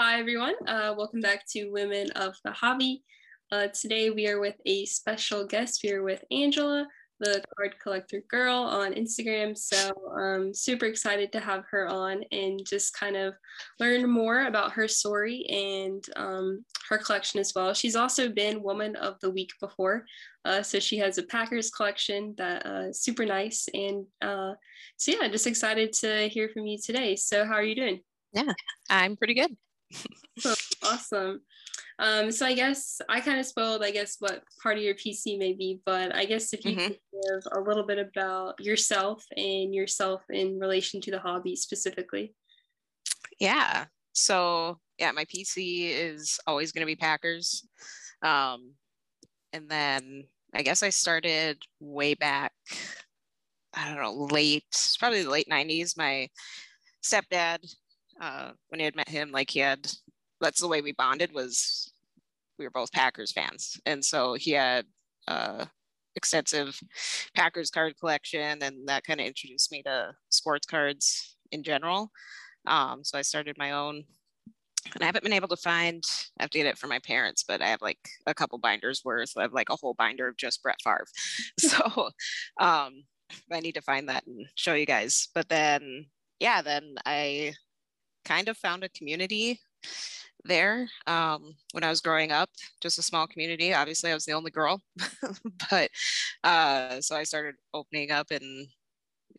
Hi, everyone. Uh, welcome back to Women of the Hobby. Uh, today we are with a special guest. We are with Angela, the card collector girl on Instagram. So I'm um, super excited to have her on and just kind of learn more about her story and um, her collection as well. She's also been Woman of the Week before. Uh, so she has a Packers collection that uh, super nice. And uh, so yeah, just excited to hear from you today. So how are you doing? Yeah, I'm pretty good. Awesome. Um, so I guess I kind of spoiled, I guess, what part of your PC may be, but I guess if you mm-hmm. could give a little bit about yourself and yourself in relation to the hobby specifically. Yeah. So yeah, my PC is always going to be Packers. Um, and then I guess I started way back, I don't know, late, probably the late 90s. My stepdad uh, when I had met him, like he had, that's the way we bonded was we were both Packers fans. And so he had uh, extensive Packers card collection and that kind of introduced me to sports cards in general. Um, so I started my own and I haven't been able to find, I have to get it from my parents, but I have like a couple binders worth. I have like a whole binder of just Brett Favre. So um, I need to find that and show you guys. But then, yeah, then I kind of found a community there um, when I was growing up, just a small community. Obviously, I was the only girl, but uh, so I started opening up in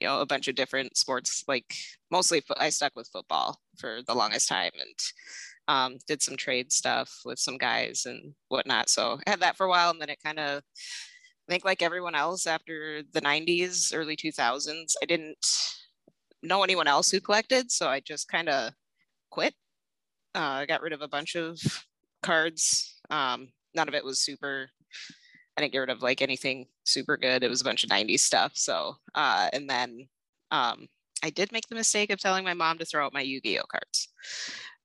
you know a bunch of different sports. Like mostly, I stuck with football for the longest time and um, did some trade stuff with some guys and whatnot. So I had that for a while, and then it kind of. I think like everyone else after the 90s, early 2000s, I didn't know anyone else who collected, so I just kind of quit. I uh, got rid of a bunch of cards. Um, none of it was super. I didn't get rid of like anything super good. It was a bunch of 90s stuff. So, uh, and then um, I did make the mistake of telling my mom to throw out my Yu Gi Oh cards.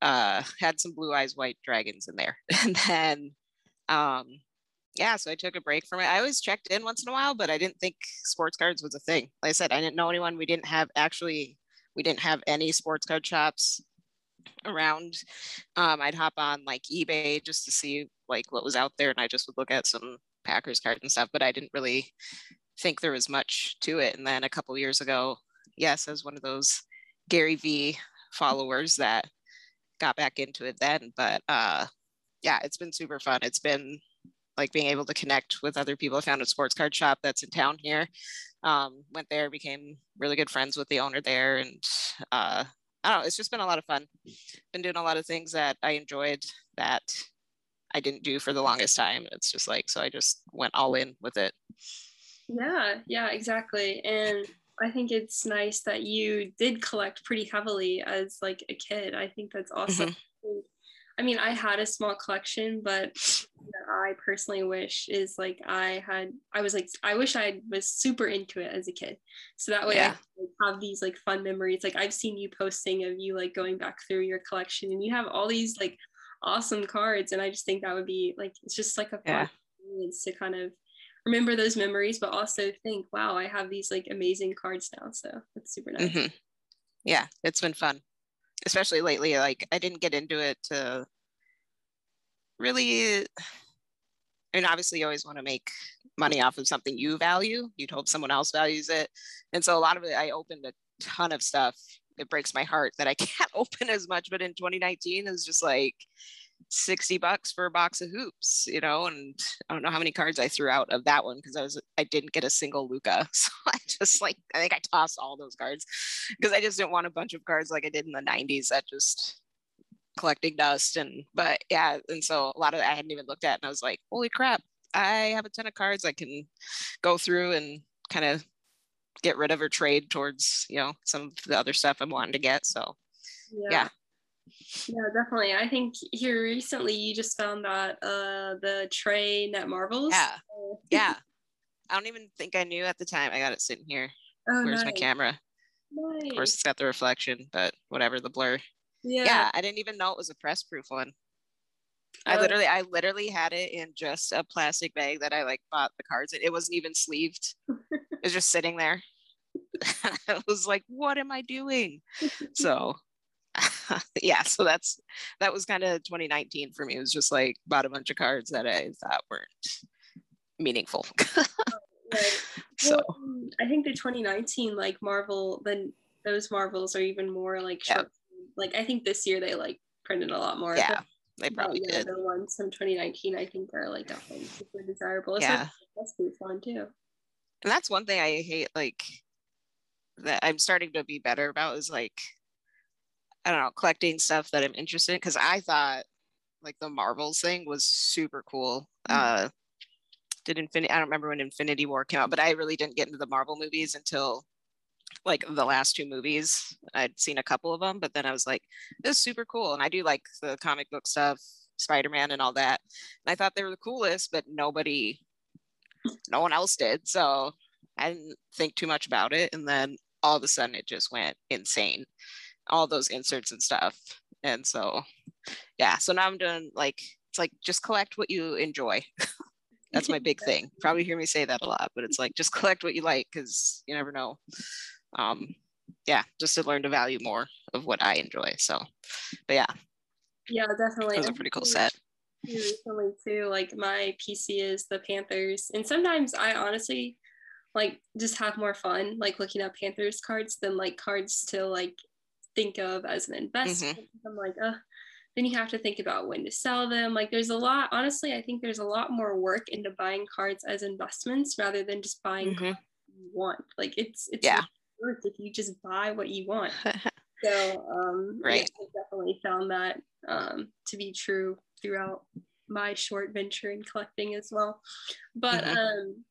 Uh, had some blue eyes white dragons in there. And then, um, yeah, so I took a break from it. I always checked in once in a while, but I didn't think sports cards was a thing. Like I said, I didn't know anyone. We didn't have actually, we didn't have any sports card shops around. Um, I'd hop on like eBay just to see like what was out there, and I just would look at some Packers cards and stuff. But I didn't really think there was much to it. And then a couple years ago, yes, as one of those Gary V followers that got back into it then. But uh, yeah, it's been super fun. It's been like being able to connect with other people. I found a sports card shop that's in town here. Um, went there, became really good friends with the owner there, and uh, I don't know, it's just been a lot of fun. Been doing a lot of things that I enjoyed that I didn't do for the longest time. It's just like, so I just went all in with it. Yeah, yeah, exactly. And I think it's nice that you did collect pretty heavily as like a kid. I think that's awesome. Mm-hmm. I mean, I had a small collection, but I personally wish is like I had, I was like, I wish I was super into it as a kid. So that way yeah. I like, have these like fun memories. Like I've seen you posting of you like going back through your collection and you have all these like awesome cards. And I just think that would be like, it's just like a fun yeah. experience to kind of remember those memories, but also think, wow, I have these like amazing cards now. So it's super nice. Mm-hmm. Yeah, it's been fun especially lately like i didn't get into it to really i mean obviously you always want to make money off of something you value. You'd hope someone else values it. And so a lot of it i opened a ton of stuff. It breaks my heart that i can't open as much but in 2019 it was just like 60 bucks for a box of hoops, you know, and I don't know how many cards I threw out of that one because I was I didn't get a single Luka. So I just like I think I tossed all those cards because I just didn't want a bunch of cards like I did in the 90s that just collecting dust and but yeah, and so a lot of I hadn't even looked at and I was like, holy crap, I have a ton of cards I can go through and kind of get rid of or trade towards, you know, some of the other stuff I'm wanting to get. So yeah, yeah yeah, definitely. I think here recently you just found that uh the Trey Marvel's. Yeah. yeah. I don't even think I knew at the time. I got it sitting here. Oh, Where's nice. my camera? Nice. Of course, it's got the reflection, but whatever, the blur. Yeah. Yeah, I didn't even know it was a press proof one. I oh. literally, I literally had it in just a plastic bag that I like bought the cards in. It wasn't even sleeved. it was just sitting there. I was like, what am I doing? So yeah, so that's that was kind of 2019 for me. It was just like bought a bunch of cards that I thought weren't meaningful. right. So well, um, I think the 2019 like Marvel then those Marvels are even more like short. Like I think this year they like printed a lot more. Yeah, they probably yeah, did. The ones from 2019 I think are like definitely super desirable. Yeah, that's pretty fun too. And that's one thing I hate. Like that I'm starting to be better about is like I don't know collecting stuff that I'm interested in because I thought like the Marvels thing was super cool. Mm-hmm. Uh, did Infinity? I don't remember when Infinity War came out, but I really didn't get into the Marvel movies until like the last two movies. I'd seen a couple of them, but then I was like, this is super cool. And I do like the comic book stuff, Spider Man and all that. And I thought they were the coolest, but nobody, no one else did. So I didn't think too much about it. And then all of a sudden it just went insane. All those inserts and stuff. And so, yeah. So now I'm doing like, it's like just collect what you enjoy. That's my big thing. Probably hear me say that a lot, but it's like just collect what you like because you never know. Um, yeah, just to learn to value more of what I enjoy. So, but yeah. Yeah, definitely. It was a pretty cool set. Recently too, like my PC is the Panthers, and sometimes I honestly like just have more fun like looking at Panthers cards than like cards to like think of as an investment. Mm-hmm. I'm like, uh, then you have to think about when to sell them. Like there's a lot, honestly, I think there's a lot more work into buying cards as investments rather than just buying mm-hmm. you want. Like it's it's yeah. worth if you just buy what you want. so um right. Yeah, I definitely found that um to be true throughout my short venture in collecting as well. But mm-hmm. um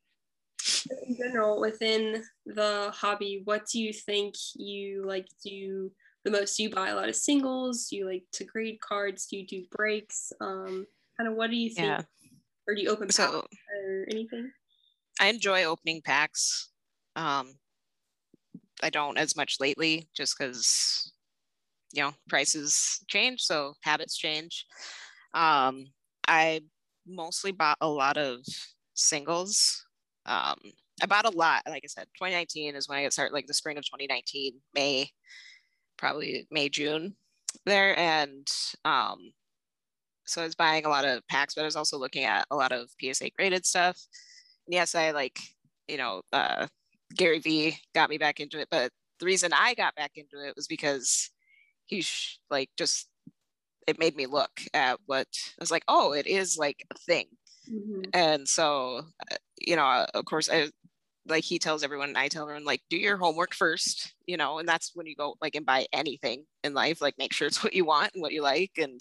in general within the hobby what do you think you like do the most do you buy a lot of singles? Do you like to grade cards? Do you do breaks? Um kind of what do you think? Yeah. or do you open so or anything? I enjoy opening packs. Um i don't as much lately just because you know prices change so habits change. Um i mostly bought a lot of singles. Um i bought a lot like i said 2019 is when i got started like the spring of 2019 may probably May, June there. And um, so I was buying a lot of packs, but I was also looking at a lot of PSA graded stuff. And yes, I like, you know, uh, Gary Vee got me back into it. But the reason I got back into it was because he's like just, it made me look at what I was like, oh, it is like a thing. Mm-hmm. And so, uh, you know, of course, I like he tells everyone and I tell everyone like do your homework first, you know, and that's when you go like and buy anything in life, like make sure it's what you want and what you like and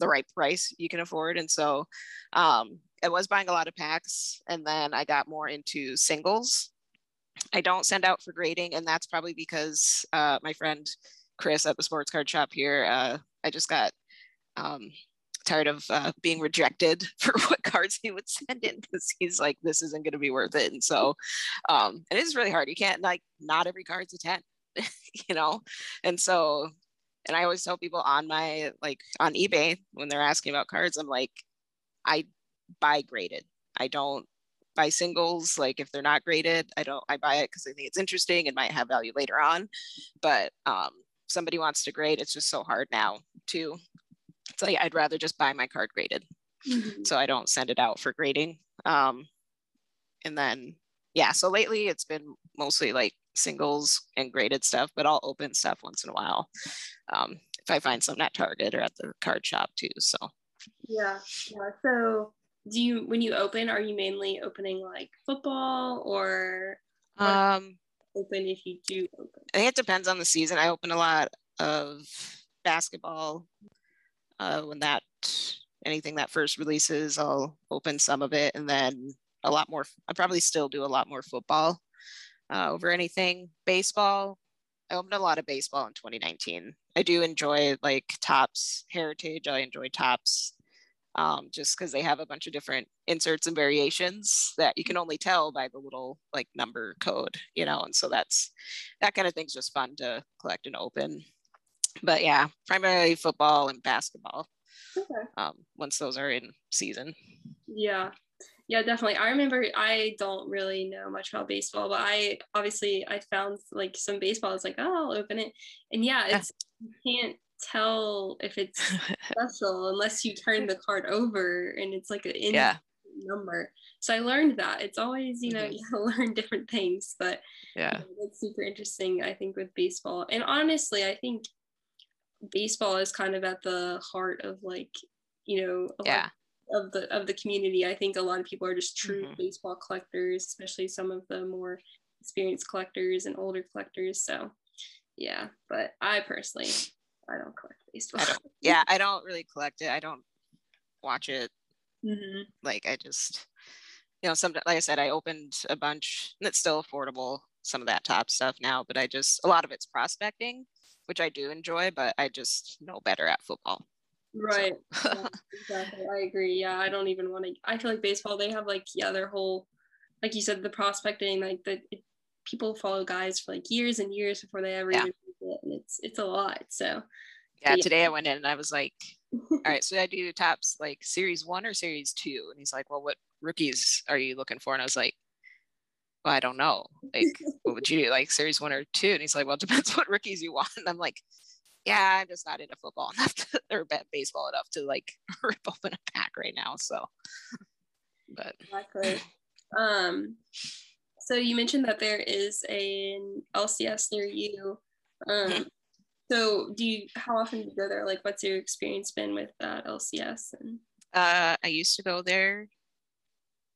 the right price you can afford. And so um I was buying a lot of packs and then I got more into singles. I don't send out for grading, and that's probably because uh, my friend Chris at the sports card shop here, uh, I just got um, tired of uh, being rejected for what cards he would send in because he's like, this isn't going to be worth it. And so, um, and it is really hard. You can't like, not every card's a 10, you know? And so, and I always tell people on my, like on eBay, when they're asking about cards, I'm like, I buy graded. I don't buy singles. Like if they're not graded, I don't, I buy it because I think it's interesting and might have value later on. But, um, somebody wants to grade, it's just so hard now to so yeah, I'd rather just buy my card graded. Mm-hmm. So I don't send it out for grading. Um, and then, yeah, so lately it's been mostly like singles and graded stuff, but I'll open stuff once in a while. Um, if I find something at Target or at the card shop too. So, yeah. Yeah. So, do you, when you open, are you mainly opening like football or um, open if you do open? I think it depends on the season. I open a lot of basketball, uh, when that anything that first releases, I'll open some of it and then a lot more. I probably still do a lot more football uh, over anything. Baseball, I opened a lot of baseball in 2019. I do enjoy like Topps Heritage. I enjoy Topps um, just because they have a bunch of different inserts and variations that you can only tell by the little like number code, you know. And so that's that kind of thing's just fun to collect and open but yeah, primarily football and basketball. Okay. Um, once those are in season. Yeah. Yeah, definitely. I remember I don't really know much about baseball, but I obviously I found like some baseball. It's like, oh, I'll open it. And yeah, it's you can't tell if it's special unless you turn the card over and it's like an in yeah. number. So I learned that it's always, you know, Mhm. you learn different things, but Yeah. you know, that's super interesting, I think, with baseball. And honestly, I think baseball is kind of at the heart of like, you know, a Yeah. of the of the community. I think a lot of people are just true Mhm. baseball collectors, especially some of the more experienced collectors and older collectors. So yeah, but I personally I don't collect baseball. I don't yeah, I don't really collect it. I don't watch it. Mhm. Like I just you know, some like I said, I opened a bunch and it's still affordable, some of that top stuff now, but I just a lot of it's prospecting, which I do enjoy, but I just know better at football. Right. yeah, exactly. I agree. Yeah, I don't even want to. I feel like baseball. They have like yeah, their whole, like you said, the prospecting. Like the it, people follow guys for like years and years before they ever Yeah. even it, and it's it's a lot. So Yeah, Yeah. today I went in and I was like, all right, so I do Topps like series one or series two? And he's like, well, what rookies are you looking for? And I was like, well, I don't know. Like, what would you do? Like series one or two? And he's like, well, it depends what rookies you want. And I'm like, yeah, I'm just not into football enough to, or ba- baseball enough to like rip open a pack right now. So, but exactly. Um, so you mentioned that there is an LCS near you. Um, Mhm. so do you? How often do you go there? Like, what's your experience been with that LCS? And uh, I used to go there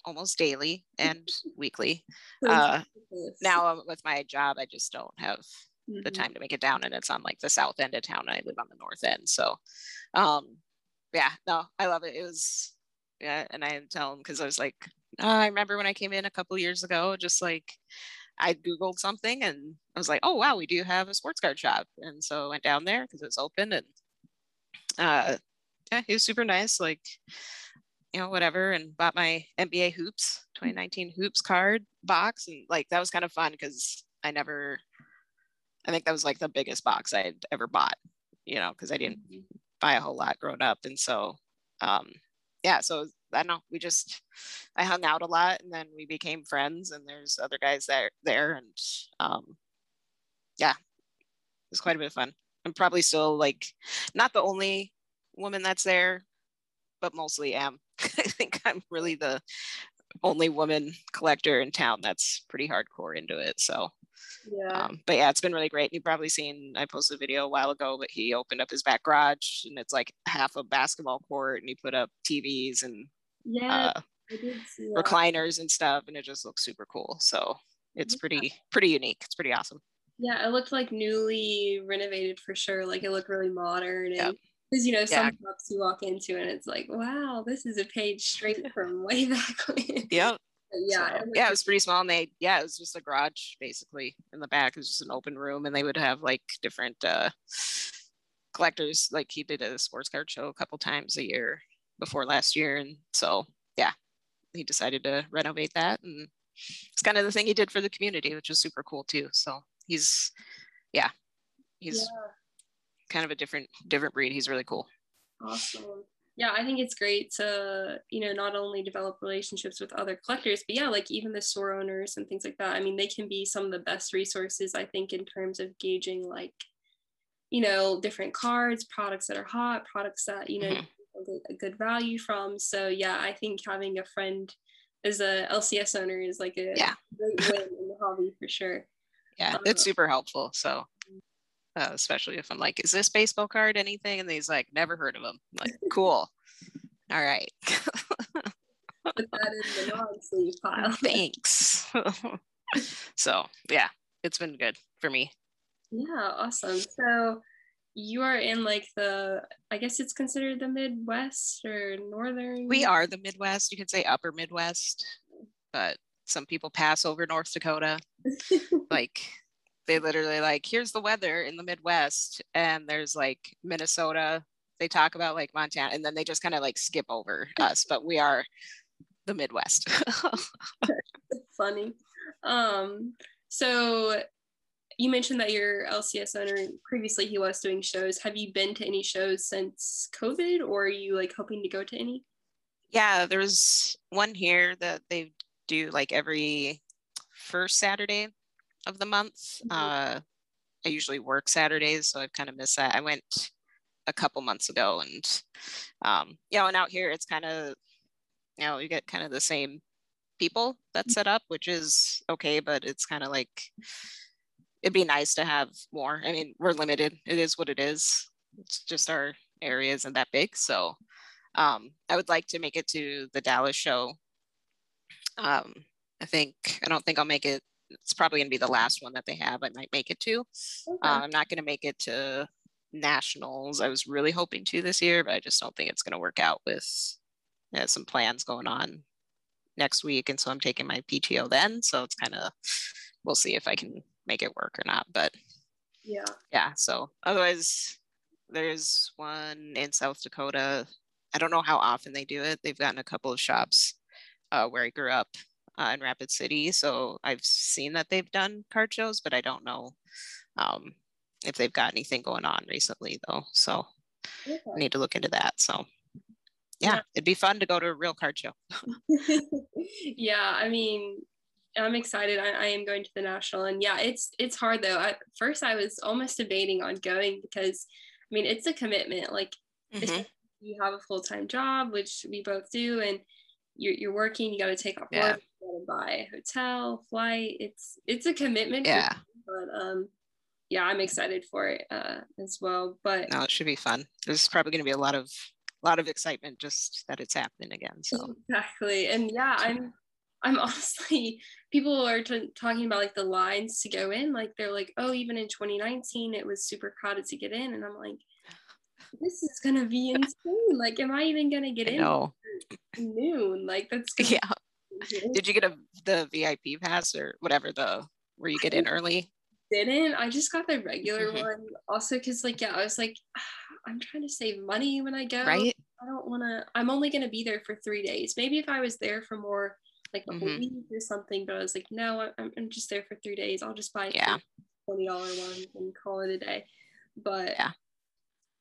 almost daily and weekly. Uh, now um, with my job, I just don't have the Mhm. time to make it down and it's on like the south end of town and i live on the north end so um yeah no i love it it was yeah and i tell him because i was like oh, i remember when i came in a couple years ago just like i googled something and i was like oh wow we do have a sports card shop and so i went down there because it was open and uh yeah he was super nice like you know whatever and bought my nba hoops 2019 hoops card box and like that was kind of fun because i never I think that was like the biggest box I had ever bought, you know, because I didn't buy a whole lot growing up. And so, um, yeah, so I don't know, we just, I hung out a lot and then we became friends and there's other guys there, there. And, um, yeah, it was quite a bit of fun. I'm probably still like, not the only woman that's there, but mostly am. I think I'm really the only woman collector in town that's pretty hardcore into it. So, Yeah. um, but yeah, it's been really great. You've probably seen I posted a video a while ago, but he opened up his back garage and it's like half a basketball court and he put up TVs and yeah. uh, I did see that. recliners and stuff, and it just looks super cool. So it's Yeah. pretty pretty unique. It's pretty awesome. Yeah, it looked like newly renovated for sure. Like it looked really modern Yep. Because you know some Yeah. shops you walk into and it's like, wow, this is a page straight from way back when. Yep. But yeah, So, it yeah, it was pretty small, and they yeah, it was just a garage basically in the back. It was just an open room, and they would have like different uh, collectors. Like he did a sports card show a couple times a year before last year, and so yeah, he decided to renovate that, and it's kind of the thing he did for the community, which was super cool too. So he's yeah, he's yeah, kind of a different different breed. He's really cool. awesome. Yeah, I think it's great to, you know, not only develop relationships with other collectors, but yeah, like even the store owners and things like that. I mean, they can be some of the best resources, I think, in terms of gauging like, you know, different cards, products that are hot, products that, you know, Mhm. get a good value from. So yeah, I think having a friend as a LCS owner is like a Yeah. great win in the hobby for sure. Yeah, Uh, it's super helpful. So, uh, especially if I'm like, "Is this baseball card anything?" and he's like, "Never heard of them." I'm like, cool. All right. Put that in the non-sleeve pile. Thanks. so yeah, it's been good for me. Yeah, awesome. So you are in like the, I guess it's considered the Midwest or Northern. We are the Midwest. You could say Upper Midwest, but some people pass over North Dakota. Like they literally like, here's the weather in the Midwest, and there's like Minnesota. They talk about like Montana, and then they just kind of like skip over us. But we are the Midwest. Funny. Um, so you mentioned that you're LCS owner. Previously, he was doing shows. Have you been to any shows since COVID, or are you like hoping to go to any? yeah, there's one here that they do like every first Saturday of the month. Mhm. Uh, I usually work Saturdays, so I've kind of missed that. I went a couple months ago, and um, you know, and out here it's kind of you know you get kind of the same people that set up, which is okay, but it's kind of like it'd be nice to have more. I mean, we're limited. It is what it is. It's just our area isn't that big, so um, I would like to make it to the Dallas show. Um, I think I don't think I'll make it. It's probably gonna be the last one that they have. I might make it to. Okay. Uh, I'm not gonna make it to nationals. I was really hoping to this year, but I just don't think it's gonna work out with you know, some plans going on next week, and so I'm taking my PTO then. So it's kind of we'll see if I can make it work or not. But yeah, yeah. So otherwise, there's one in South Dakota I don't know how often they do it. They've gotten a couple of shops uh, where I grew up uh, in Rapid City. So I've seen that they've done card shows, but I don't know um, if they've got anything going on recently though. So okay. I need to look into that. So yeah, yeah, it'd be fun to go to a real card show. yeah, I mean, I'm excited. I, I, am going to the national, and yeah, it's it's hard though. At first, I was almost debating on going because, I mean, it's a commitment. Like, mm-hmm you have a full-time job which we both do and you're, you're working you got to take off yeah. work you got to buy a hotel flight it's it's a commitment yeah. but um yeah i'm excited for it uh as well but no it should be fun. There's probably going to be a lot of a lot of excitement just that it's happening again so. Exactly and yeah i'm i'm honestly people are t- talking about like the lines to go in like they're like oh even in 2019 it was super crowded to get in and i'm like this is gonna be insane. Like, am I even gonna get in no. noon? Like, that's yeah. Did you get a the VIP pass or whatever the where you get in early? Didn't I just got the regular mm-hmm. one? Also, because like yeah, I was like, I'm trying to save money when I go. Right. I don't want to. I'm only gonna be there for three days. Maybe if I was there for more, like a mm-hmm. week or something. But I was like, no, I'm, I'm just there for three days. I'll just buy yeah. twenty dollar one and call it a day. But yeah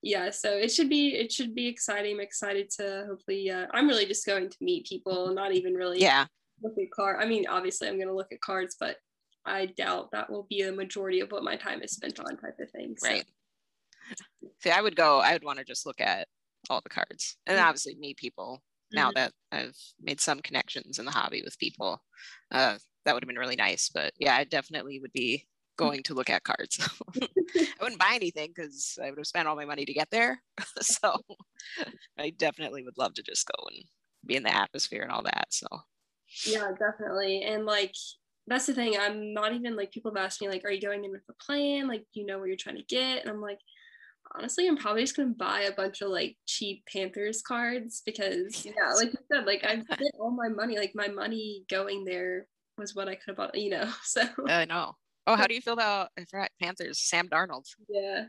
yeah so it should be it should be exciting i'm excited to hopefully uh, i'm really just going to meet people not even really yeah look at card i mean obviously i'm going to look at cards but i doubt that will be a majority of what my time is spent on type of thing so. right see i would go i would want to just look at all the cards and mm-hmm. obviously meet people now mm-hmm. that i've made some connections in the hobby with people uh, that would have been really nice but yeah i definitely would be going to look at cards. I wouldn't buy anything because I would have spent all my money to get there. so I definitely would love to just go and be in the atmosphere and all that. So yeah, definitely. And like that's the thing. I'm not even like people have asked me like, are you going in with a plan? Like, do you know where you're trying to get? And I'm like, honestly, I'm probably just gonna buy a bunch of like cheap Panthers cards because yeah, like you said, like I spent all my money. Like my money going there was what I could have bought, you know. So I know. Oh, how do you feel about I forgot Panthers? Sam Darnold. Yeah,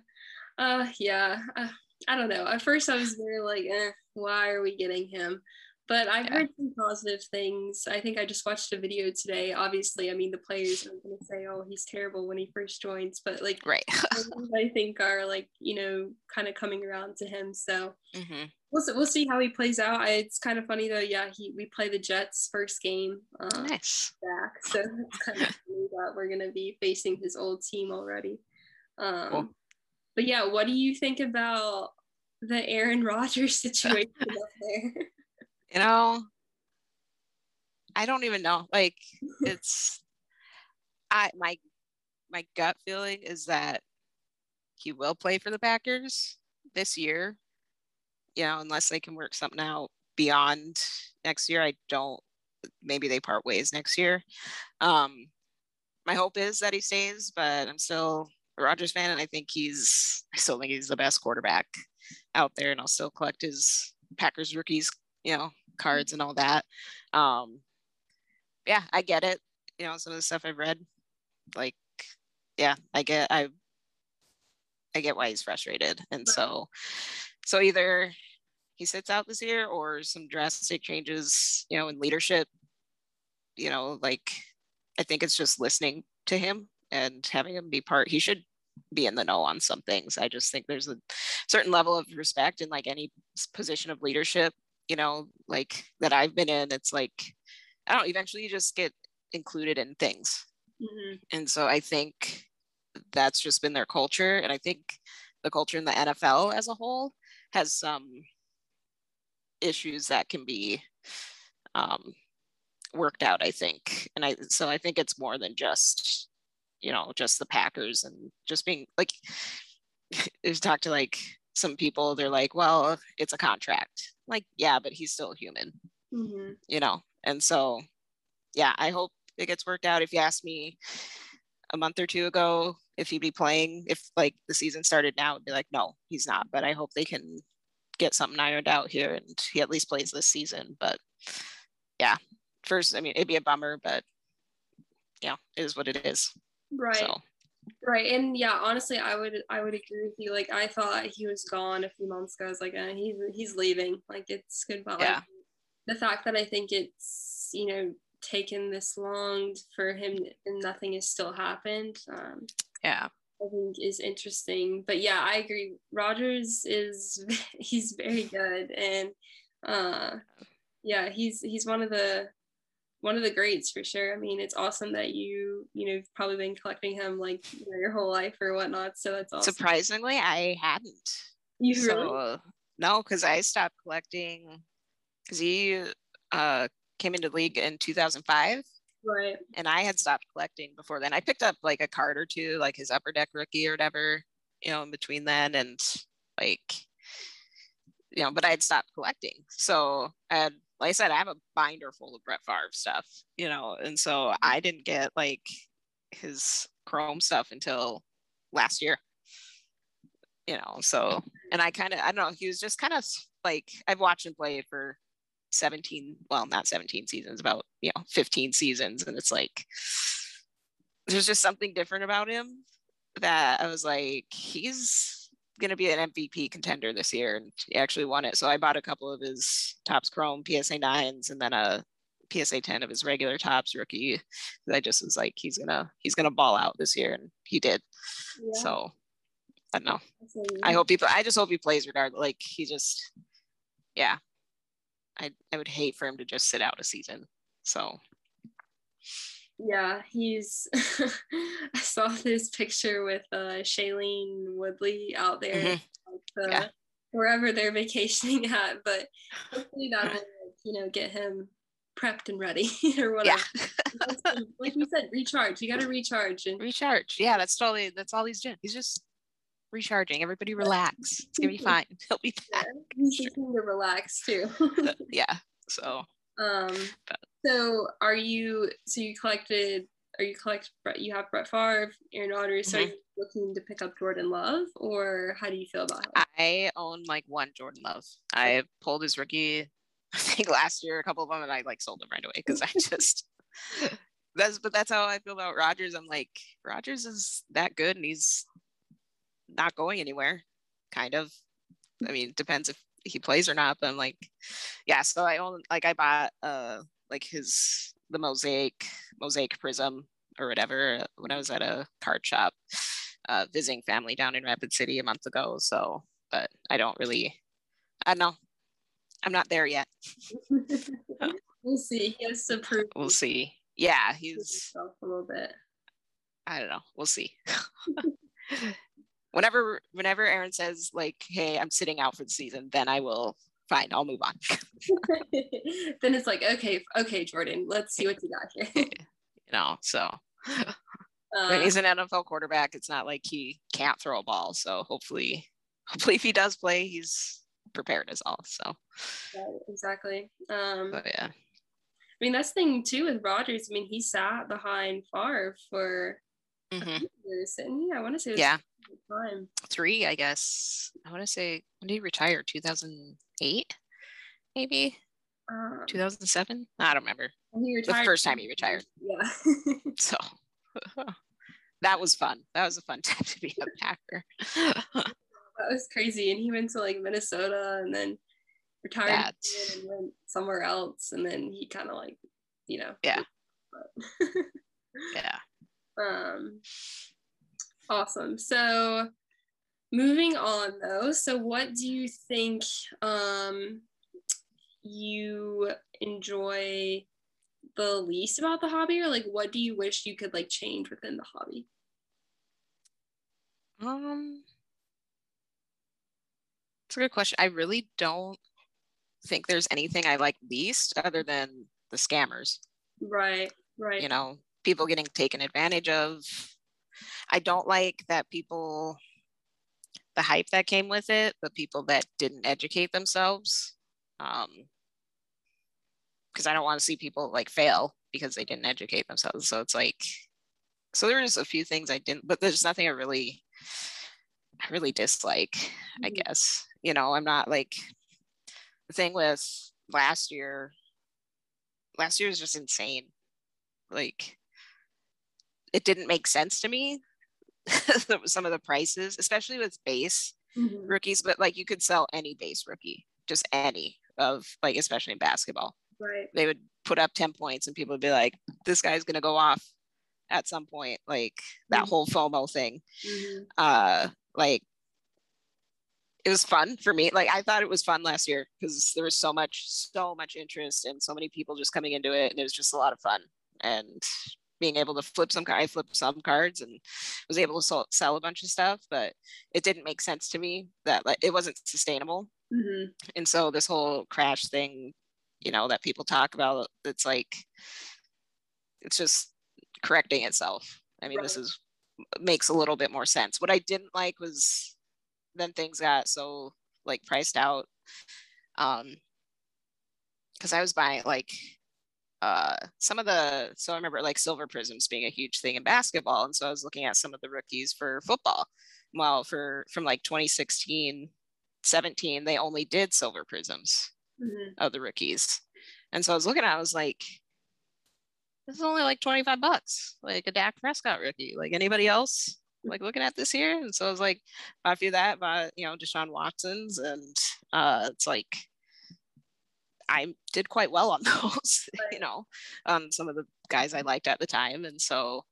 uh, yeah. Uh, I don't know. At first, I was very like, eh, why are we getting him? But I've yeah. heard some positive things. I think I just watched a video today. Obviously, I mean, the players aren't going to say, "Oh, he's terrible" when he first joins, but like, right? I think are like you know kind of coming around to him. So mm-hmm. We'll see, we'll see how he plays out. It's kind of funny though. Yeah, he we play the Jets first game. Uh, nice back, so it's kind of funny that we're going to be facing his old team already. Um, cool. But yeah, what do you think about the Aaron Rodgers situation up there? you know i don't even know like it's i my my gut feeling is that he will play for the packers this year you know unless they can work something out beyond next year i don't maybe they part ways next year um my hope is that he stays but i'm still a Rodgers fan and i think he's i still think he's the best quarterback out there and i'll still collect his packers rookies you know, cards and all that. Um, yeah, I get it. You know, some of the stuff I've read, like, yeah, I get, I, I get why he's frustrated, and so, so either he sits out this year or some drastic changes, you know, in leadership. You know, like, I think it's just listening to him and having him be part. He should be in the know on some things. I just think there's a certain level of respect in like any position of leadership you know, like that I've been in, it's like, I don't eventually you just get included in things. Mm-hmm. And so I think that's just been their culture. And I think the culture in the NFL as a whole has some issues that can be um, worked out, I think. And I so I think it's more than just, you know, just the Packers and just being like I've talked to like some people, they're like, well, it's a contract. Like, yeah, but he's still human. Mm-hmm. You know? And so yeah, I hope it gets worked out. If you asked me a month or two ago if he'd be playing, if like the season started now, it'd be like, no, he's not. But I hope they can get something ironed out here and he at least plays this season. But yeah, first, I mean, it'd be a bummer, but yeah, it is what it is. Right. So. Right. And yeah, honestly, I would I would agree with you. Like I thought he was gone a few months ago. I was like, eh, he's he's leaving. Like it's goodbye. Yeah. Like, the fact that I think it's, you know, taken this long for him and nothing has still happened. Um, yeah. I think is interesting. But yeah, I agree. Rodgers is he's very good and uh yeah, he's he's one of the one of the greats for sure. I mean, it's awesome that you, you know, you've probably been collecting him like you know, your whole life or whatnot. So that's awesome. Surprisingly, I hadn't. You so, really? No, because I stopped collecting because he uh, came into league in 2005. Right. And I had stopped collecting before then. I picked up like a card or two, like his upper deck rookie or whatever, you know, in between then and like, you know, but I had stopped collecting. So I had, like I said, I have a binder full of Brett Favre stuff, you know, and so mm-hmm. I didn't get like his Chrome stuff until last year, you know, so, and I kind of, I don't know, he was just kind of like, I've watched him play for 17 well not 17 seasons about you know 15 seasons and it's like there's just something different about him that i was like he's going to be an mvp contender this year and he actually won it. So i bought a couple of his Topps chrome psa 9s and then a psa 10 of his regular Topps rookie i just was like he's gonna he's gonna ball out this year and he did. Yeah. so i don't know i hope he i just hope he plays regardless like he just yeah. I, I would hate for him to just sit out a season. So yeah, he's I saw this picture with uh Shailene Woodley out there mm-hmm. like the, yeah. wherever they're vacationing at, but hopefully that will you know get him prepped and ready or whatever. Yeah. like we said, recharge. You gotta recharge and recharge. Yeah, that's totally that's all he's doing. He's just recharging. Everybody relax. It's gonna be fine. He'll be back. Yeah, he's to relax too. yeah. So um but. So are you so you collected are you collect you have Brett Favre, Aaron Rodgers, so mm-hmm. are you looking to pick up Jordan Love or how do you feel about him? I own like one Jordan Love. I pulled his rookie I think last year a couple of them and I like sold them right away because I just that's but that's how I feel about Rodgers. I'm like Rodgers is that good and he's not going anywhere, kind of. I mean, depends if he plays or not, but I'm like, yeah. So I own like I bought uh like his the mosaic mosaic prism or whatever when I was at a card shop uh, visiting family down in Rapid City a month ago. So, but I don't really, I don't know. I'm not there yet. we'll see. He has to prove. We'll see. Yeah, he's a little bit. I don't know. We'll see. whenever whenever Aaron says like, "Hey, I'm sitting out for the season," then I will fine. I'll move on. then it's like, okay, okay, Jordan, let's see what you got here. you know, so uh, he's an NFL quarterback. It's not like he can't throw a ball. So hopefully, hopefully, if he does play, he's prepared as all. So right, exactly. Um, but yeah. I mean, that's the thing too with Rodgers. I mean, he sat behind Favre for mm-hmm. years, and yeah, I want to say yeah, time. Three, I guess. I want to say when did he retire? Two thousand eight, maybe. Um, 2007 i don't remember. the first time he retired. Yeah. So that was fun. That was a fun time to be a packer. That was crazy. And he went to like minnesota and then retired and went somewhere else. And then he kind of like you know. Yeah. Yeah. Um Awesome. So moving on though, so what do you think um, you enjoy the least about the hobby or like what do you wish you could like change within the hobby? Um it's a good question. I really don't think there's anything I like least other than the scammers. Right, right. You know, people getting taken advantage of. I don't like that people, the hype that came with it, the people that didn't educate themselves. Um, because I don't want to see people like fail because they didn't educate themselves. So it's like, so there there's a few things I didn't, but there's nothing I really, I really dislike, mm-hmm. I guess. You know, I'm not like the thing with last year, last year was just insane. Like, it didn't make sense to me. Some of the prices, especially with base mm-hmm. rookies, but like you could sell any base rookie, just any of like, especially in basketball. Right. They would put up 10 points and people would be like, this guy's going to go off at some point. Like that mm-hmm. whole FOMO thing. Mm-hmm. Uh, like it was fun for me. Like I thought it was fun last year because there was so much, so much interest and so many people just coming into it. And it was just a lot of fun. And being able to flip some I flipped some cards and was able to sell, sell a bunch of stuff, but it didn't make sense to me that like it wasn't sustainable. Mm-hmm. And so this whole crash thing you know that people talk about it's like it's just correcting itself i mean right. this is makes a little bit more sense what i didn't like was then things got so like priced out um because i was buying like uh some of the so i remember like silver prisms being a huge thing in basketball and so i was looking at some of the rookies for football well for from like 2016 17 they only did silver prisms mm-hmm. of the rookies. And so I was looking at, I was like, this is only like 25 bucks, like a Dak Prescott rookie. Like anybody else, like looking at this here. And so I was like, I feel that by, you know, Deshaun Watson's. And uh, it's like, I did quite well on those, right. you know, um, some of the guys I liked at the time. And so,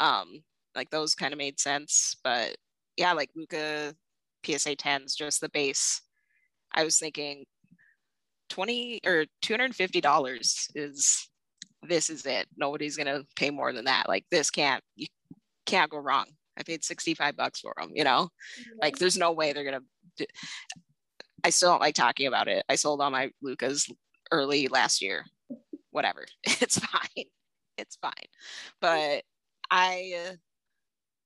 um, like those kind of made sense. But yeah, like Luka PSA 10s, just the base. I was thinking 20 or 250 dollars is this is it nobody's gonna pay more than that like this can't you can't go wrong i paid 65 bucks for them you know mm-hmm. like there's no way they're gonna do... i still don't like talking about it i sold all my Lukas early last year whatever it's fine it's fine but i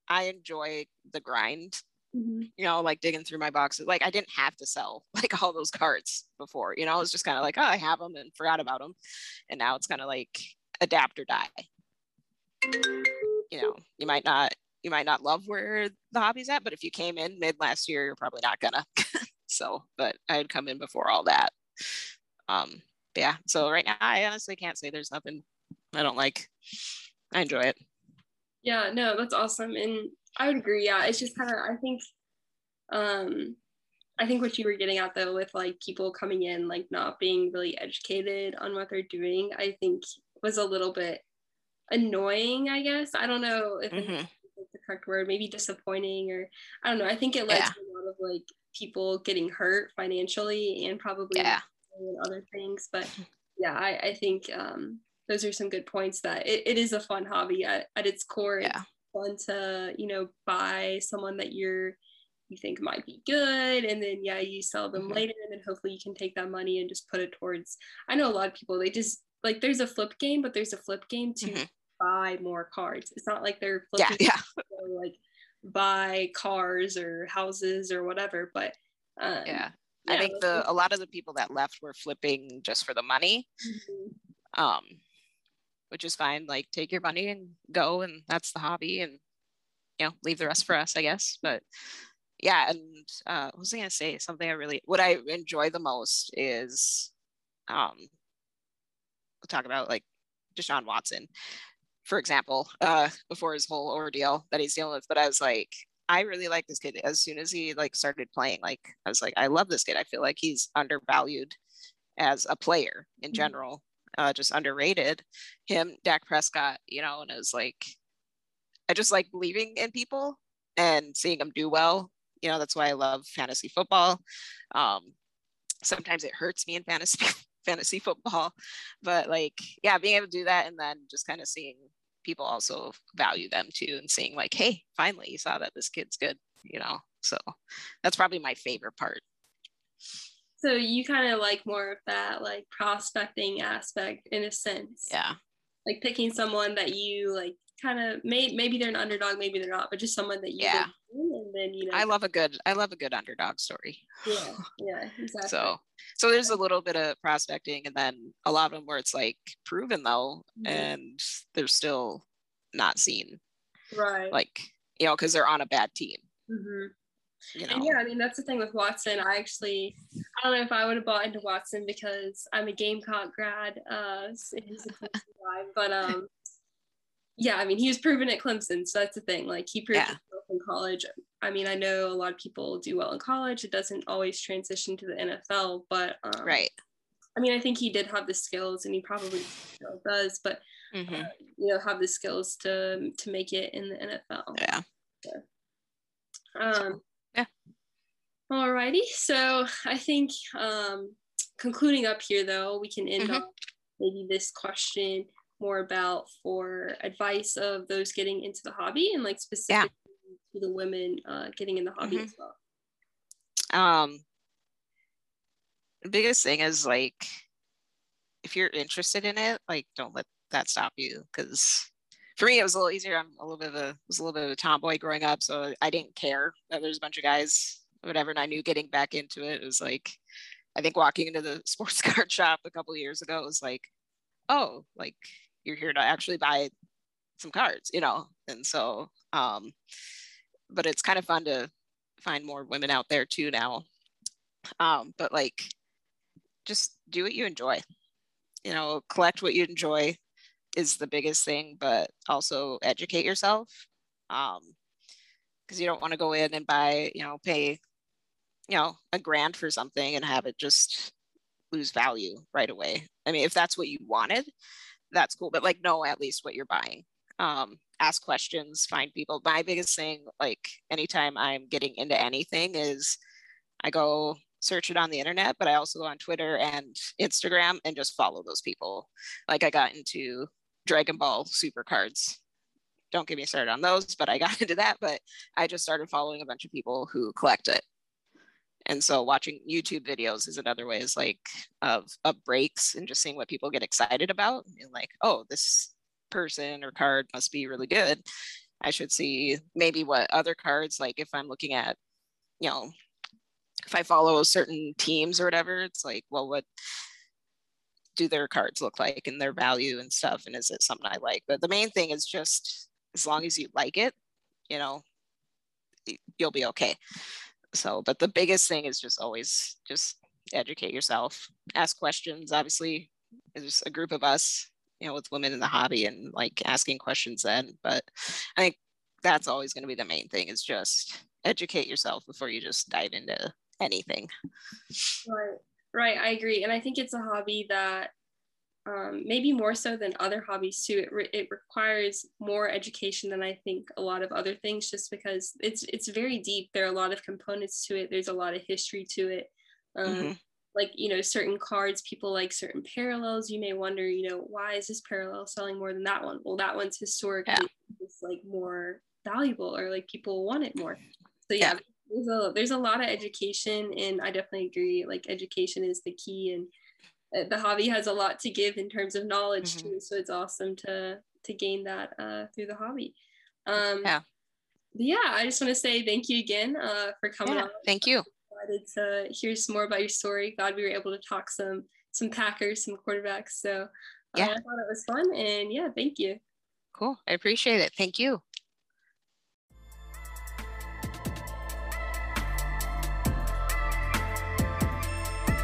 i enjoy the grind mm-hmm. you know, like digging through my boxes. Like I didn't have to sell like all those cards before, you know, it was just kind of like, oh, I have them and forgot about them. And now it's kind of like adapt or die. You know, you might not you might not love where the hobby's at, but if you came in mid last year, you're probably not gonna. so, but I had come in before all that. Um, yeah. So right now, I honestly can't say there's nothing I don't like. I enjoy it. Yeah, no, that's awesome. And I would agree. Yeah, it's just kind of I think, um, I think what you were getting at though with like people coming in like not being really educated on what they're doing, I think was a little bit annoying. I guess I don't know if mm-hmm. the correct word. Maybe disappointing or I don't know. I think it led yeah. to a lot of like people getting hurt financially and probably yeah. other things. But yeah, I, I think um, those are some good points that it, it is a fun hobby at, at its core. Yeah fun to you know buy someone that you're you think might be good and then yeah you sell them mm-hmm. later and then hopefully you can take that money and just put it towards i know a lot of people they just like there's a flip game but there's a flip game to mm-hmm. buy more cards it's not like they're flipping yeah, yeah. like buy cars or houses or whatever but um, yeah. yeah. I think the a lot of the people that left were flipping just for the money. Mm-hmm. Um, which is fine. Like take your money and go, and that's the hobby, and you know, leave the rest for us, I guess. But yeah, and uh, what was I gonna say? Something I really what I enjoy the most is um we'll talk about like Deshaun Watson, for example, uh before his whole ordeal that he's dealing with. But I was like, I really like this kid. As soon as he like started playing, like I was like, I love this kid. I feel like he's undervalued as a player in mm-hmm. general uh, just underrated. Him, Dak Prescott, you know, and it was like, I just like believing in people and seeing them do well. You know, that's why I love fantasy football. Um, sometimes it hurts me in fantasy fantasy football, but like, yeah, being able to do that and then just kind of seeing people also value them too and seeing like, hey, finally you saw that this kid's good, you know. So that's probably my favorite part So you kind of like more of that like prospecting aspect in a sense. Yeah. Like picking someone that you like kind of may maybe they're an underdog, maybe they're not, but just someone that you yeah. and then you know I love a good I love a good underdog story. Yeah, yeah, exactly. So so there's a little bit of prospecting and then a lot of them where it's like proven though mm-hmm. and they're still not seen. Right. Like, you know, because they're on a bad team. Mm-hmm. You know? And yeah, I mean that's the thing with Watson. I actually, I don't know if I would have bought into Watson because I'm a Gamecock grad. Uh, but um, yeah, I mean he was proven at Clemson, so that's the thing. Like he proved yeah. in college. I mean, I know a lot of people do well in college. It doesn't always transition to the NFL, but um, right. I mean, I think he did have the skills, and he probably still does. But mm-hmm. uh, you know, have the skills to to make it in the NFL. Yeah. So, um, yeah. Alrighty. So I think um, concluding up here, though, we can end mm-hmm. on maybe this question more about for advice of those getting into the hobby and like specifically yeah. to the women uh, getting in the hobby mm-hmm. as well. Um, the biggest thing is like if you're interested in it, like don't let that stop you because for me it was a little easier. I'm a little bit of a was a little bit of a tomboy growing up, so I didn't care that there's a bunch of guys, whatever. And I knew getting back into it, it was like I think walking into the sports card shop a couple years ago was like, oh, like you're here to actually buy some cards, you know. And so, um, but it's kind of fun to find more women out there too now. Um, but like, just do what you enjoy. You know, collect what you enjoy is the biggest thing, but also educate yourself. Um, because you don't want to go in and buy, you know, pay, you know, a grand for something and have it just lose value right away. I mean, if that's what you wanted, that's cool. But like, know at least what you're buying. Um, ask questions, find people. My biggest thing, like anytime I'm getting into anything, is I go search it on the internet, but I also go on Twitter and Instagram and just follow those people. Like I got into Dragon Ball Super cards. Don't get me started on those, but I got into that. But I just started following a bunch of people who collect it. And so watching YouTube videos is another way is like of, of breaks and just seeing what people get excited about and like, oh, this person or card must be really good. I should see maybe what other cards, like if I'm looking at, you know, if I follow certain teams or whatever, it's like, well, what do their cards look like and their value and stuff? And is it something I like? But the main thing is just as long as you like it, you know, you'll be okay so but the biggest thing is just always just educate yourself ask questions obviously there's a group of us you know with women in the hobby and like asking questions then but i think that's always going to be the main thing is just educate yourself before you just dive into anything. Right right i agree and i think it's a hobby that um, maybe more so than other hobbies too. It, re- it requires more education than I think a lot of other things, just because it's it's very deep. There are a lot of components to it. There's a lot of history to it. Um, mm-hmm. Like you know, certain cards, people like certain parallels. You may wonder, you know, why is this parallel selling more than that one? Well, that one's historically yeah. like more valuable, or like people want it more. So yeah, yeah. There's a, there's a lot of education and I definitely agree like education is the key and the hobby has a lot to give in terms of knowledge mm-hmm. too so it's awesome to to gain that uh, through the hobby. Um yeah. yeah i just want to say thank you again uh, for coming yeah, on. thank you. Excited to hear some more about your story. Glad we were able to talk some some packers some quarterbacks so uh, yeah. I thought it was fun and yeah thank you. Cool i appreciate it. Thank you